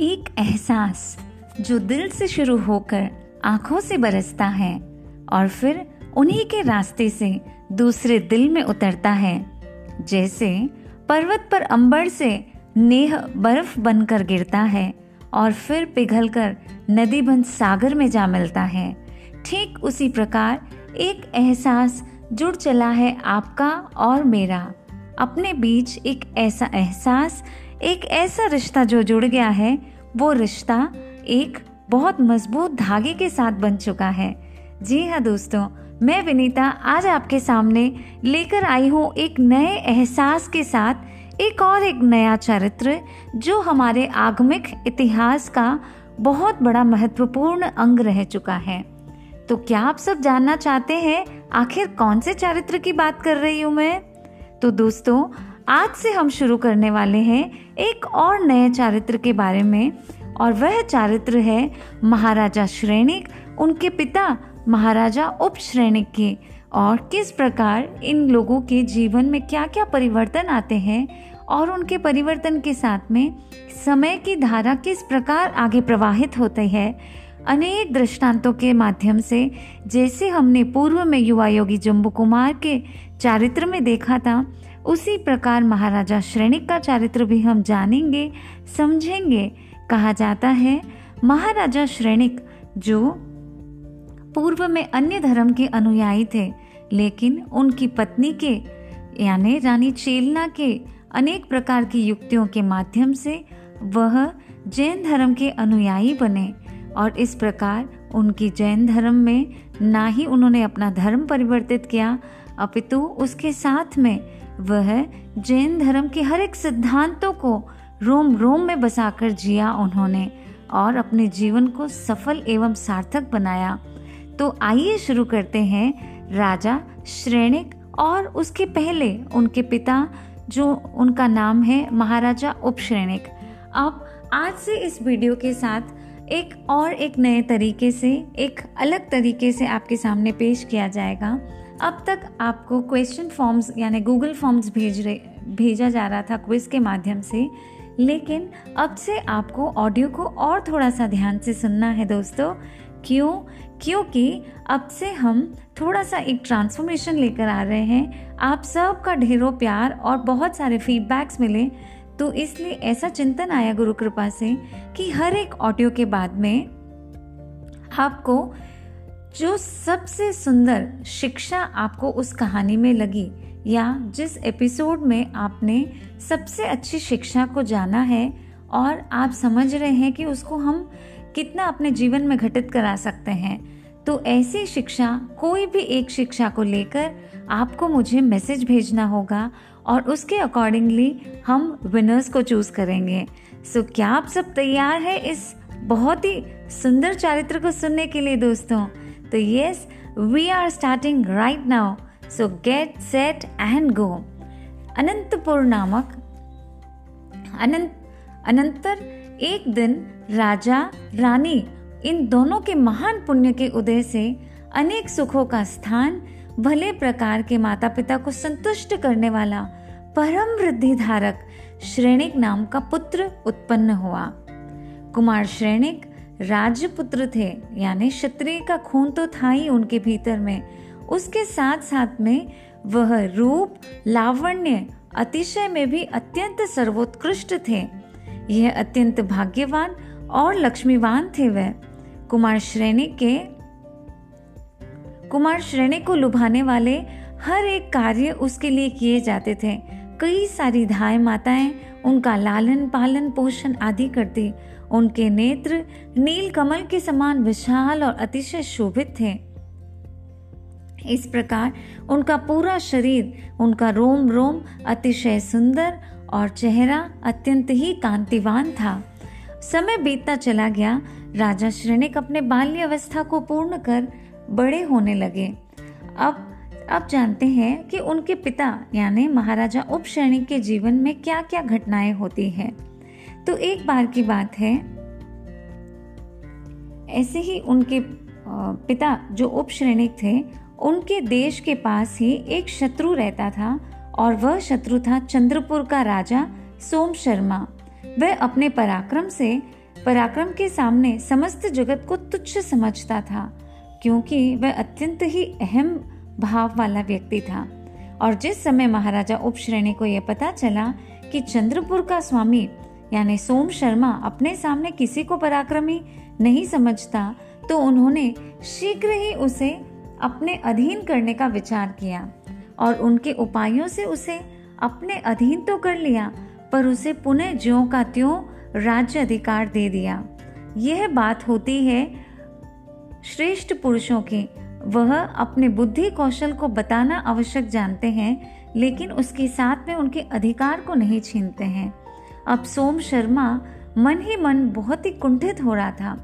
एक एहसास जो दिल से शुरू होकर आँखों से बरसता है और फिर उन्हीं के रास्ते से दूसरे दिल में उतरता है, जैसे पर्वत पर अंबर से नेह बर्फ़ बनकर गिरता है और फिर पिघलकर नदी बन सागर में जा मिलता है। ठीक उसी प्रकार एक एहसास जुड़ चला है आपका और मेरा। अपने बीच एक ऐसा एहसास, एक ऐसा रिश्ता जो जुड़ गया है वो रिश्ता एक बहुत मज़बूत धागे के साथ बन चुका है। जी हाँ दोस्तों, मैं विनीता आज आपके सामने लेकर आई हूँ एक नए एहसास के साथ एक और एक नया चरित्र जो हमारे आगमिक इतिहास का बहुत बड़ा महत्वपूर्ण अंग रह चुका है। तो क्या आप सब जानना चाहते हैं आखिर कौन से चरित्र की बात कर रही हूँ मैं? तो दोस्तों आज से हम शुरू करने वाले हैं एक और नए चारित्र के बारे में, और वह चारित्र है महाराजा श्रेणिक, उनके पिता महाराजा उप श्रेणिक के। और किस प्रकार इन लोगों के जीवन में क्या क्या परिवर्तन आते हैं, और उनके परिवर्तन के साथ में समय की धारा किस प्रकार आगे प्रवाहित होती है, अनेक दृष्टांतों के माध्यम से जैसे हमने पूर्व में युवा योगी जम्बू कुमार के चारित्र में देखा था उसी प्रकार महाराजा श्रेणिक का चारित्र भी हम जानेंगे, समझेंगे। कहा जाता है, महाराजा श्रेणिक जो पूर्व में अन्य धर्म के अनुयायी थे, लेकिन उनकी पत्नी के, यानी रानी चेलना के अनेक प्रकार की युक्तियों के माध्यम से वह जैन धर्म के अनुयायी बने और इस प्रकार उनकी जैन धर्म में ना ही उन्होंने अपना धर्म परिवर्तित किया, अपितु उसके साथ में वह जैन धर्म के हर एक सिद्धांतों को रोम रोम में बसाकर जिया उन्होंने और अपने जीवन को सफल एवं सार्थक बनाया। तो आइए शुरू करते हैं। राजा, श्रेणिक और उसके पहले उनके पिता, जो उनका नाम है महाराजा उपश्रेणिक। अब आज से इस वीडियो के साथ एक और एक नए तरीके से, एक अलग तरीके से आपके सामने पेश किया जाएगा। अब तक आपको क्वेश्चन फॉर्म्स यानी गूगल फॉर्म्स भेज रहे, भेजा जा रहा था क्विज के माध्यम से। लेकिन अब से आपको ऑडियो को और थोड़ा सा ध्यान से सुनना है दोस्तों। क्यों? क्योंकि अब से हम थोड़ा सा एक ट्रांसफॉर्मेशन लेकर आ रहे हैं। आप सबका ढेरों प्यार और बहुत सारे फीडबैक्स मिले। तो इसलिए ऐसा चिंतन आया गुरु कृपा से कि हर एक ऑडियो के बाद में आपको जो सबसे सुंदर शिक्षा आपको उस कहानी में लगी या जिस एपिसोड में आपने सबसे अच्छी शिक्षा को जाना है और आप समझ रहे हैं कि उसको हम कितना अपने जीवन में घटित करा सकते हैं तो ऐसी शिक्षा, कोई भी एक शिक्षा को लेकर आपको मुझे मैसेज भेजना होगा और उसके अकॉर्डिंगली हम विनर्स को चूज़ करेंगे। सो क्या आप सब तैयार है इस बहुत ही सुंदर चरित्र को सुनने के लिए दोस्तों? तो yes we are starting right now so get set and go Anantapur नामक अनंत, अनंतर एक दिन राजा, रानी, इन दोनों के महान पुण्य के उदय से अनेक सुखों का स्थान, भले प्रकार के माता पिता को संतुष्ट करने वाला परम वृद्धि धारक श्रेणिक नाम का पुत्र उत्पन्न हुआ। कुमार श्रेणिक राजपुत्र थे, यानी क्षत्रिय का खून तो था ही उनके भीतर में। उसके साथ साथ में वह रूप, लावण्य, अतिशय में भी अत्यंत सर्वोत्कृष्ट थे। यह अत्यंत भाग्यवान और लक्ष्मीवान थे वह कुमार श्रेणी के, कुमार श्रेणी को लुभाने वाले हर एक कार्य उसके लिए किए जाते थे। कई सारी धाय माताएँ उनका लालन पालन पोषण आदि करती उनके नेत्र नील कमल के समान विशाल और अतिशय शोभित थे। इस प्रकार उनका पूरा शरीर, उनका रोम रोम अतिशय सुंदर और चेहरा अत्यंत ही कांतिवान था। समय बीतता चला गया। राजा श्रेणिक अपने बाल्य अवस्था को पूर्ण कर बड़े होने लगे। अब अब जानते हैं कि उनके पिता, यानी महाराजा उप श्रेणी के जीवन में क्या क्या घटनाएँ होती हैं। तो एक बार की बात है। ऐसे ही उनके पिता जो उप श्रेणिक थे, उनके देश के पास ही एक शत्रु रहता था और वह शत्रु था चंद्रपुर का राजा सोम शर्मा। वह अपने पराक्रम से, पराक्रम के सामने समस्त जगत को तुच्छ समझता था, क्योंकि वह अत्यंत ही अहम भाव वाला व्यक्ति था। और जिस समय महाराजा उपश्रेणी को यह पता चला कि चंद्रपुर का स्वामी यानी सोम शर्मा अपने सामने किसी को पराक्रमी नहीं समझता तो उन्होंने शीघ्र ही उसे अपने अधीन करने का विचार किया और उनके उपायों से उसे अपने अधीन तो कर लिया, पर उसे पुनः ज्यो का त्यों राज्य अधिकार दे दिया। यह बात होती है श्रेष्ठ पुरुषों की। वह अपने बुद्धि कौशल को बताना आवश्यक जानते हैं, लेकिन उसके साथ में उनके अधिकार को नहीं छीनते हैं। अब सोम शर्मा मन ही मन बहुत ही कुंठित हो रहा था।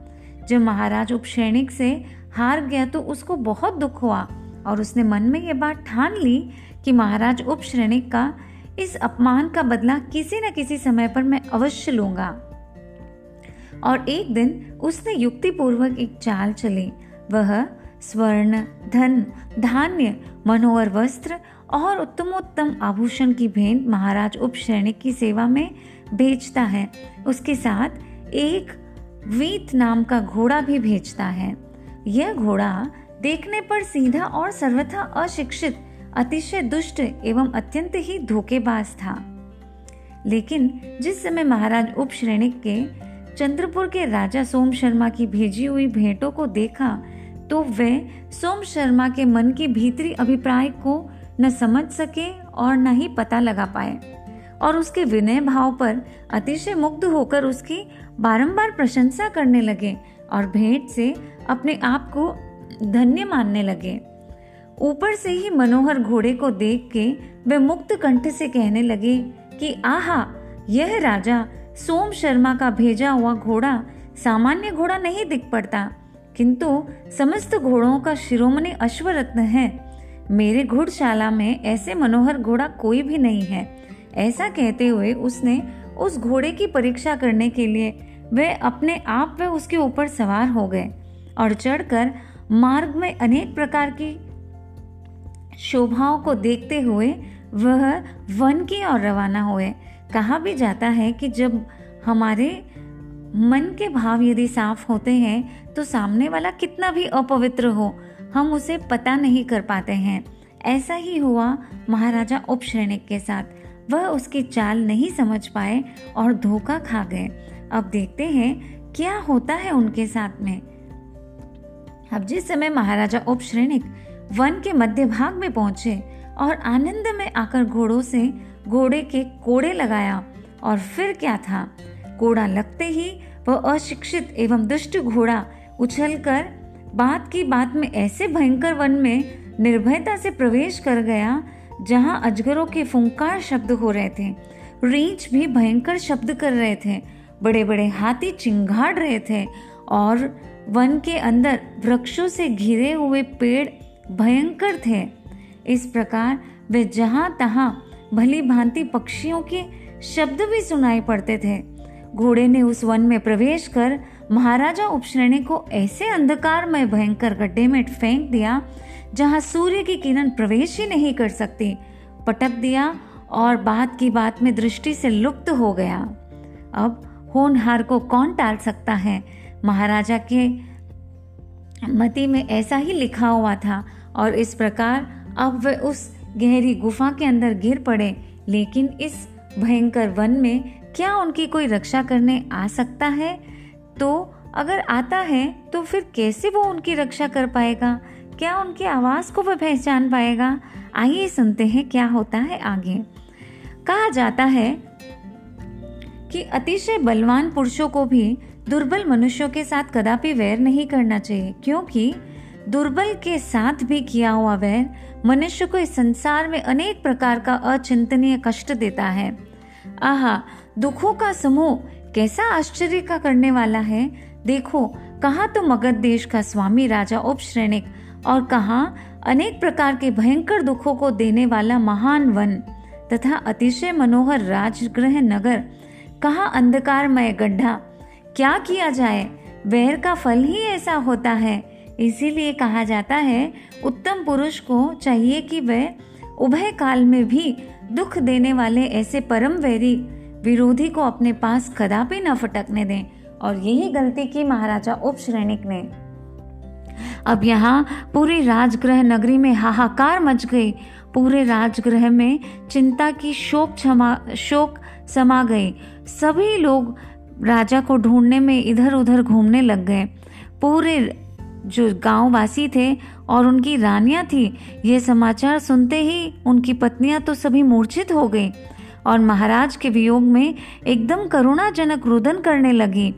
जब महाराज उपश्रेणिक से हार गया तो उसको बहुत दुख हुआ और उसने मन में यह बात ठान ली कि महाराज उपश्रेणिक का इस अपमान का बदला किसी न किसी समय पर मैं अवश्य लूँगा। और एक दिन उसने युक्ति पूर्वक एक चाल चली। वह स्वर्ण, धन, धान्य, मनोहर वस्त्र और उत्तमोत्तम आभूषण की भेंट महाराज उपश्रेणिक की सेवा में भेजता है। उसके साथ एक वीत नाम का घोड़ा भी भेजता है। यह घोड़ा देखने पर सीधा और सर्वथा अशिक्षित, अतिशय दुष्ट एवं अत्यंत ही धोखेबाज था। लेकिन जिस समय महाराज उप श्रेणी के चंद्रपुर के राजा सोम शर्मा की भेजी हुई भेंटों को देखा तो वे सोम शर्मा के मन के भीतरी अभिप्राय को न समझ सके और न ही पता लगा पाए। और उसके विनय भाव पर अतिशय मुग्ध होकर उसकी बारंबार प्रशंसा करने लगे और भेंट से अपने आप को धन्य मानने लगे। ऊपर से ही मनोहर घोड़े को देख के वे मुक्त कंठ से कहने लगे कि, आहा, यह राजा सोम शर्मा का भेजा हुआ घोड़ा सामान्य घोड़ा नहीं दिख पड़ता। किंतु समस्त घोड़ों का शिरोमणि अश्वरत्न है। मेरे घुड़शाला में ऐसे मनोहर घोड़ा कोई भी नहीं है। ऐसा कहते हुए उसने उस घोड़े की परीक्षा करने के लिए वे अपने आप वे उसके ऊपर सवार हो गए और चढ़कर मार्ग में अनेक प्रकार की शोभाओं को देखते हुए वह वन की ओर रवाना हुए। कहा भी जाता है कि जब हमारे मन के भाव यदि साफ़ होते हैं तो सामने वाला कितना भी अपवित्र हो हम उसे पता नहीं कर पाते हैं। ऐसा ही हुआ महाराजा उपश्रेणिक के साथ। वह उसकी चाल नहीं समझ पाए और धोखा खा गए। अब देखते हैं क्या होता है उनके साथ में। अब जिस समय महाराजा उपश्रेणिक वन के मध्य भाग में पहुँचे और आनंद में आकर घोड़ों से घोड़े के कोड़े लगाया और फिर क्या था? कोड़ा लगते ही वह अशिक्षित एवं दुष्ट घोड़ा उछलकर बात की बात में ऐसे भयंकर वन में निर्भयता से प्रवेश कर गया, जहाँ अजगरों के फुंकार शब्द हो रहे थे। रीछ भी भयंकर शब्द कर रहे थे। बड़े बड़े हाथी चिंगाड़ रहे थे और वन के अंदर वृक्षों से घिरे हुए पेड़ भयंकर थे। इस प्रकार वे जहाँ तहां भली भांति पक्षियों के शब्द भी सुनाई पड़ते थे। घोड़े ने उस वन में प्रवेश कर महाराजा उपश्रेणी को ऐसे अंधकार में भयंकर गड्ढे में फेंक दिया, जहाँ सूर्य की किरण प्रवेश ही नहीं कर सकती। पटक दिया और बात की बात में दृष्टि से लुप्त हो गया। अब होनहार को कौन टाल सकता है? महाराजा के मति में ऐसा ही लिखा हुआ था और इस प्रकार अब वे उस गहरी गुफा के अंदर गिर पड़े। लेकिन इस भयंकर वन में क्या उनकी कोई रक्षा करने आ सकता है? तो अगर आता है तो फिर कैसे वो उनकी रक्षा कर पाएगा? क्या उनकी आवाज़ को वह पहचान पाएगा? आइए सुनते हैं क्या होता है आगे। कहा जाता है कि अतिशय बलवान पुरुषों को भी दुर्बल मनुष्यों के साथ कदापि वैर नहीं करना चाहिए, क्योंकि दुर्बल के साथ भी किया हुआ वैर मनुष्य को इस संसार में अनेक प्रकार का अचिंतनीय कष्ट देता है। आहा, दुखों का समूह कैसा आश्चर्य का करने वाला है? देखो, कहा तो मगध देश का स्वामी राजा उपश्रेणिक और कहा अनेक प्रकार के भयंकर दुखों को देने वाला महान वन तथा अतिशय मनोहर राजगृह नगर। कहा अंधकारमय गड्ढा? क्या किया जाए? वैर का फल ही ऐसा होता है। इसीलिए कहा जाता है, उत्तम पुरुष को चाहिए कि वह उभय काल में भी दुख देने वाले ऐसे परम वैरी विरोधी को अपने पास कदापि न फटकने दें और यही गलती की महाराजा उपश्रेणिक ने। अब यहाँ पूरी राजगृह नगरी में हाहाकार मच गई। पूरे राजगृह में चिंता की शोक क्षमा, शोक समा गई। सभी लोग राजा को ढूँढने में इधर उधर घूमने लग गए। पूरे जो गाँव वासी थे और उनकी रानियाँ थी, ये समाचार सुनते ही उनकी पत्नियाँ तो सभी मूर्छित हो गई। और महाराज के वियोग में एकदम करुणाजनक रुदन करने लगी।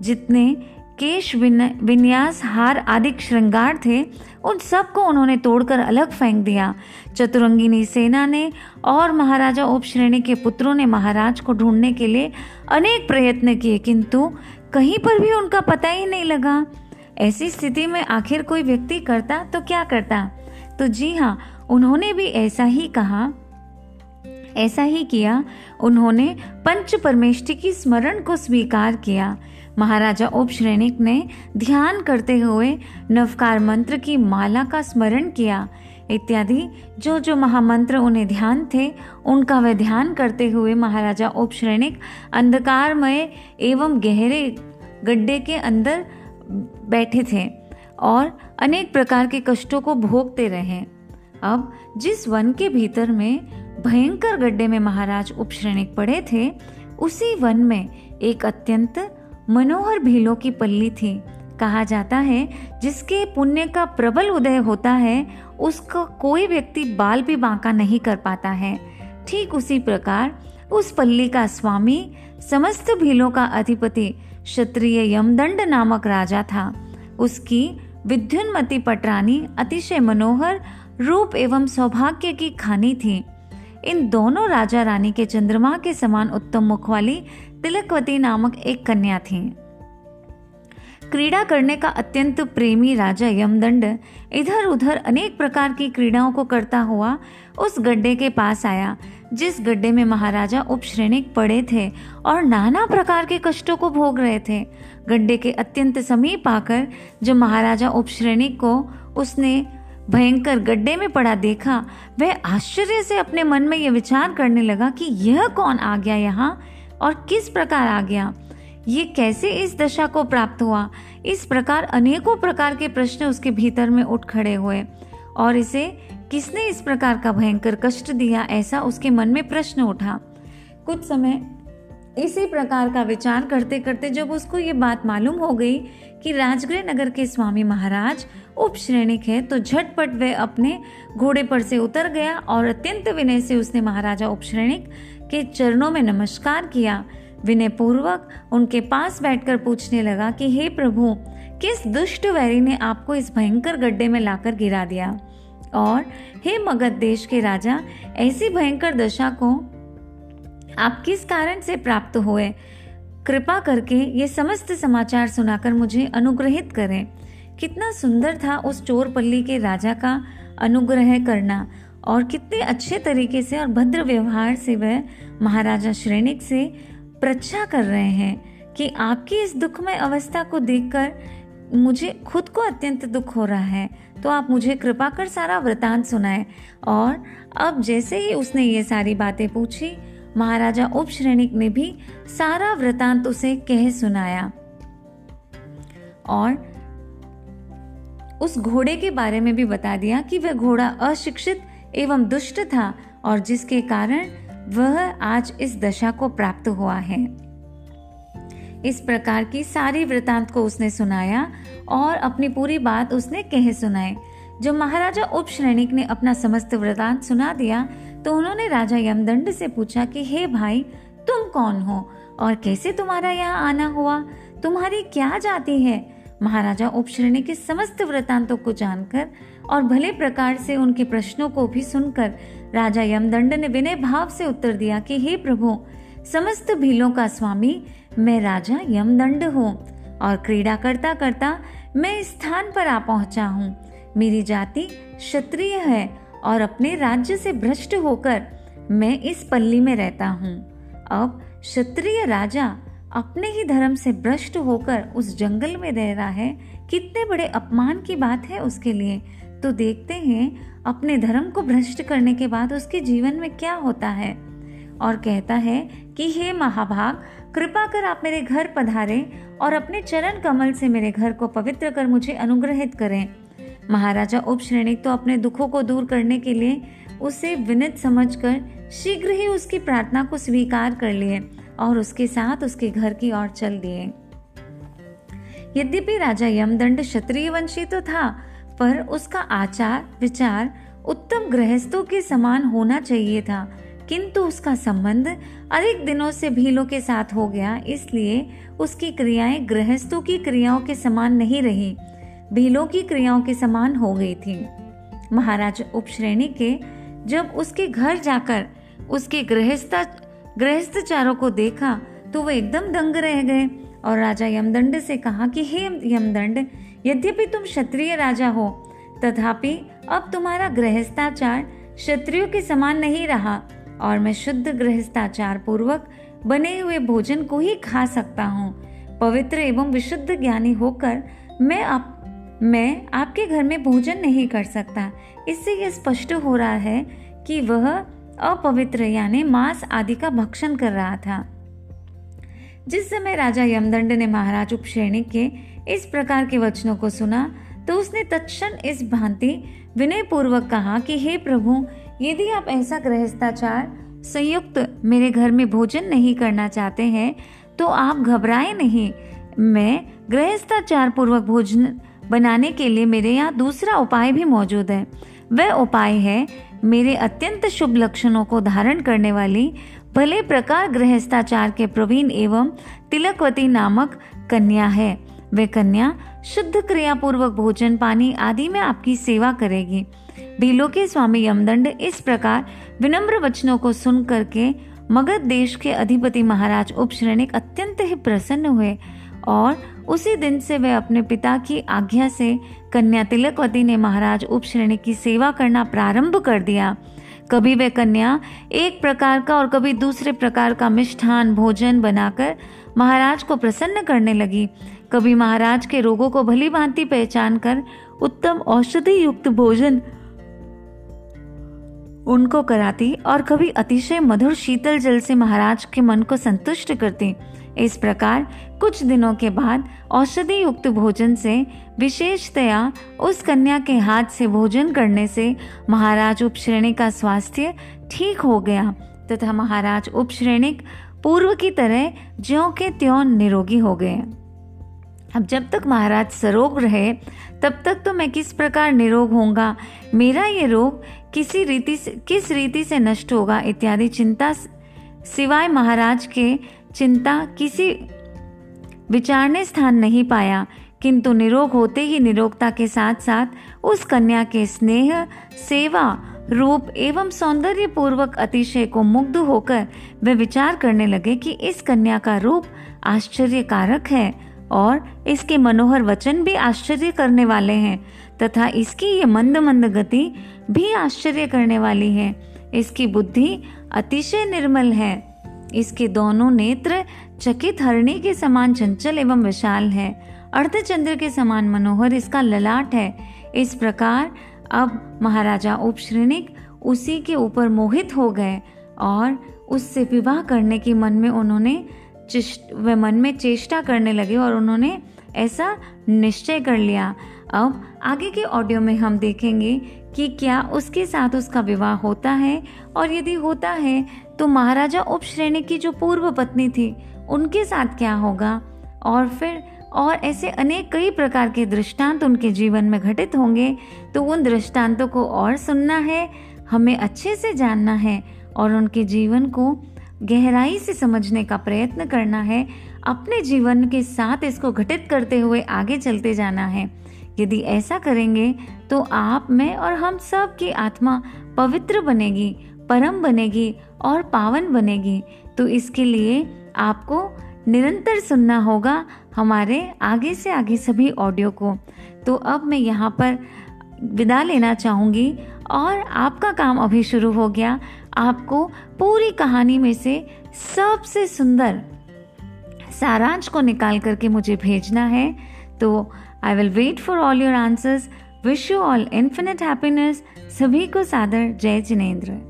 जितने केश विन्यास, हार आदि श्रृंगार थे, उन सबको उन्होंने तोड़कर अलग फेंक दिया। चतुरंगिनी सेना ने और महाराजा उपश्रेणी के पुत्रों ने महाराज को ढूँढने के लिए अनेक प्रयत्न किए, किंतु कहीं पर भी उनका पता ही नहीं लगा। ऐसी स्थिति में आखिर कोई व्यक्ति करता तो क्या करता? तो जी हाँ उन्होंने भी ऐसा ही कहा। ऐसा ही किया। उन्होंने पंच परमेष्टि की स्मरण को स्वीकार किया। महाराजा उपश्रेणिक ने ध्यान करते हुए नवकार मंत्र की माला का स्मरण किया। इत्यादि जो जो महामंत्र उन्हें ध्यान थे, उनका वे ध्यान करते हुए महाराजा उपश्रेणिक अंधकारमय एवं गहरे गड्ढे के अंदर बैठे थे और अनेक प्रकार के कष्टों को भोगते रहे। अब जिस वन के भीतर में भयंकर गड्ढे में महाराज उपश्रेणिक पड़े थे, उसी वन में एक अत्यंत मनोहर भीलों की पल्ली थी। कहा जाता है, जिसके पुण्य का प्रबल उदय होता है, उसका कोई व्यक्ति बाल भी बांका नहीं कर पाता है। ठीक उसी प्रकार, उस पल्ली का स्वामी, समस्त भीलों का अधिपति, क्षत्रिय यमदंड नामक राजा था। उसकी विद्युन्मति पटरानी अतिशय मनोहर, रूप एवं सौभाग्य की खानी थी। इन दोनों राजा रानी के चंद्रमा के समान उत्तम मुख वाली तिलकवती नामक एक कन्या थी। क्रीड़ा करने का अत्यंत प्रेमी राजा यमदंड इधर उधर अनेक प्रकार की क्रीड़ाओं को करता हुआ उस गड्ढे के पास आया, जिस गड्ढे में महाराजा उपश्रेणिक पड़े थे और नाना प्रकार के कष्टों को भोग रहे थे। गड्ढे के अत्यंत समीप आकर जब महाराजा उपश्रेणिक को उसने भयंकर गड्ढे में पड़ा देखा, वह आश्चर्य से अपने मन में यह विचार करने लगा कि यह कौन आ गया यहाँ और किस प्रकार आ गया? ये कैसे इस दशा को प्राप्त हुआ? इस प्रकार अनेकों प्रकार के प्रश्न उसके भीतर में उठ खड़े हुए। और इसे किसने इस प्रकार का भयंकर कष्ट दिया ऐसा उसके मन में प्रश्न उठा। कुछ समय इसी प्रकार का विचार करते करते जब उसको ये बात मालूम हो गई कि राजगृह नगर के स्वामी महाराज उप श्रेणिक है तो झटपट वह अपने घोड़े पर से उतर गया और अत्यंत विनय से उसने महाराजा उपश्रेणिक के चरणों में नमस्कार किया। विनय पूर्वक उनके पास बैठकर पूछने लगा कि, हे प्रभु, किस दुष्ट वैरी ने आपको इस भयंकर गड्ढे में लाकर गिरा दिया? और, हे मगध देश के राजा, ऐसी भयंकर दशा को आप किस कारण से प्राप्त हुए? कृपा करके ये समस्त समाचार सुनाकर मुझे अनुग्रहित करें। कितना सुंदर था उस चोरपल्ली के राजा का अनुग्रह करना, और कितने अच्छे तरीके से और भद्र व्यवहार से वह महाराजा श्रेणिक से प्रच्छा कर रहे हैं कि आपकी इस दुखमय अवस्था को देखकर मुझे खुद को अत्यंत दुख हो रहा है। तो आप मुझे कृपा कर सारा वृतांत सुनाए। और अब जैसे ही उसने ये सारी बातें पूछी महाराजा उपश्रेणिक ने भी सारा वृतांत उसे कह सुनाया। और उस घोड़े के बारे में भी बता दिया कि वह घोड़ा अशिक्षित एवं दुष्ट था और जिसके कारण वह आज इस दशा को प्राप्त हुआ है। इस प्रकार की सारी वृतांत को उसने सुनाया और अपनी पूरी बात उसने कह सुनाए जब महाराजा उप श्रेणिक ने अपना समस्त वृतांत सुना दिया तो उन्होंने राजा यमदंड से पूछा कि, हे भाई, तुम कौन हो और कैसे तुम्हारा यहाँ आना हुआ? तुम्हारी क्या जाति है? महाराजा उपश्रेणी के समस्त वृतांतों को जानकर और भले प्रकार से उनके प्रश्नों को भी सुनकर राजा यमदंड ने विनय भाव से उत्तर दिया कि, हे प्रभु, समस्त भीलों का स्वामी, मैं राजा यमदंड हूँ और क्रीड़ा करता करता मैं इस स्थान पर आ पहुँचा हूँ। मेरी जाति क्षत्रिय है और अपने राज्य से भ्रष्ट होकर मैं इस पल्ली में रहता हूँ। अब क्षत्रिय राजा अपने ही धर्म से भ्रष्ट होकर उस जंगल में रह रहा है। कितने बड़े अपमान की बात है उसके लिए। तो देखते हैं अपने धर्म को भ्रष्ट करने के बाद उसके जीवन में क्या होता है। और कहता है कि, हे महाभाग, कृपा कर आप मेरे घर पधारे और अपने चरण कमल से मेरे घर को पवित्र कर मुझे अनुग्रहित करें। महाराजा उप श्रेणी तो अपने दुखों को दूर करने के लिए उसे विनित समझकर शीघ्र ही उसकी प्रार्थना को स्वीकार कर लिए और उसके साथ उसके घर की ओर चल दिए। यद्यपि राजा यमदंड क्षत्रिय वंशी तो था, पर उसका आचार, विचार उत्तम गृहस्थों के समान होना चाहिए था, किंतु उसका संबंध अधिक दिनों से भीलों के साथ हो गया, इसलिए उसकी क्रियाएँ गृहस्थों की क्रियाओं के समान नहीं रही। भीलों की क्रियाओं के समान हो गई थी। महाराज उपश्रेणी के जब उसके घर जाकर उसके गृहस्था, गृहस्थचारों को देखा तो वो एकदम दंग रह गए और राजा यमदंड से कहा कि, हे यमदंड, यद्यपि तुम क्षत्रिय राजा हो, तथापि अब तुम्हारा गृहस्थाचार क्षत्रियो के समान नहीं रहा और मैं शुद्ध गृहस्थाचार पूर्वक बने हुए भोजन को ही खा सकता हूँ। पवित्र एवं विशुद्ध ज्ञानी होकर मैं आप मैं आपके घर में भोजन नहीं कर सकता। इससे यह स्पष्ट हो रहा है कि वह अपवित्र, यानी मांस आदि का भक्षण कर रहा था। जिस समय राजा यमदंड ने महाराज उपश्रेणी के इस प्रकार के वचनों को सुना तो उसने तत्क्षण इस भांति विनय पूर्वक कहा कि, हे प्रभु, यदि आप ऐसा गृहस्थाचार संयुक्त मेरे घर में भोजन नहीं करना चाहते हैं तो आप घबराए नहीं। मैं गृहस्थाचार पूर्वक भोजन बनाने के लिए मेरे यहाँ दूसरा उपाय भी मौजूद है। वह उपाय है, मेरे अत्यंत शुभ लक्षणों को धारण करने वाली भले प्रकार गृहस्थाचार के प्रवीण एवं तिलकवती नामक कन्या है। वे कन्या शुद्ध क्रिया पूर्वक भोजन, पानी आदि में आपकी सेवा करेगी। भीलो के स्वामी यमदंड इस प्रकार विनम्र वचनों को सुन करके मगध देश के अधिपति महाराज उपश्रेणिक अत्यंत ही प्रसन्न हुए। और उसी दिन से वे अपने पिता की आज्ञा से कन्या तिलकवती ने महाराज उपश्रेणी की सेवा करना प्रारंभ कर दिया। कभी वे कन्या एक प्रकार का और कभी दूसरे प्रकार का मिष्ठान भोजन बनाकर महाराज को प्रसन्न करने लगी। कभी महाराज के रोगों को भली भांति पहचान कर उत्तम औषधि युक्त भोजन उनको कराती और कभी अतिशय मधुर शीतल जल से महाराज के मन को संतुष्ट करती। इस प्रकार कुछ दिनों के बाद औषधि युक्त भोजन से, विशेषतया उस कन्या के हाथ से भोजन करने से महाराज उपश्रेणी का स्वास्थ्य ठीक हो गया तथा महाराज उपश्रेणिक पूर्व की तरह ज्यो के त्यों निरोगी हो गए। अब जब तक महाराज सरोग रहे, तब तक तो मैं किस प्रकार निरोग होऊँगा? मेरा ये रोग किसी रीति से, किस रीति से नष्ट होगा इत्यादि चिंता सिवाय महाराज के चिंता किसी विचारने स्थान नहीं पाया, किंतु निरोग होते ही निरोगता के साथ साथ उस कन्या के स्नेह, सेवा, रूप एवं सौंदर्य पूर्वक अतिशय को मुग्ध होकर वे विचार करने लगे कि इस कन्या का रूप आश्चर्यकारक है और इसके मनोहर वचन भी आश्चर्य करने वाले हैं तथा इसकी ये मंद मंद गति भी आश्चर्य करने वाली है। इसकी बुद्धि अतिशय निर्मल है। इसके दोनों नेत्र चकित हरणी के समान चंचल एवं विशाल है। अर्धचंद्र के समान मनोहर इसका ललाट है। इस प्रकार अब महाराजा उपश्रेणिक उसी के ऊपर मोहित हो गए और उससे विवाह करने की मन में उन्होंने वे मन में चेष्टा करने लगे और उन्होंने ऐसा निश्चय कर लिया। अब आगे के ऑडियो में हम देखेंगे कि क्या उसके साथ उसका विवाह होता है? और यदि होता है तो महाराजा उप श्रेणी की जो पूर्व पत्नी थी, उनके साथ क्या होगा? और फिर, और ऐसे अनेक कई प्रकार के दृष्टांत उनके जीवन में घटित होंगे तो उन दृष्टांतों को और सुनना है, हमें अच्छे से जानना है, और उनके जीवन को गहराई से समझने का प्रयत्न करना है, अपने जीवन के साथ इसको घटित करते हुए आगे चलते जाना है। यदि ऐसा करेंगे तो आप, मैं और हम सब की आत्मा पवित्र बनेगी, परम बनेगी और पावन बनेगी। तो इसके लिए आपको निरंतर सुनना होगा हमारे आगे से आगे सभी ऑडियो को। तो अब मैं यहाँ पर विदा लेना चाहूँगी और आपका काम अभी शुरू हो गया। आपको पूरी कहानी में से सबसे सुंदर सारांश को निकाल करके मुझे भेजना है। तो I will wait for all your answers wish you all infinite happiness सभी को सादर जय जिनेन्द्र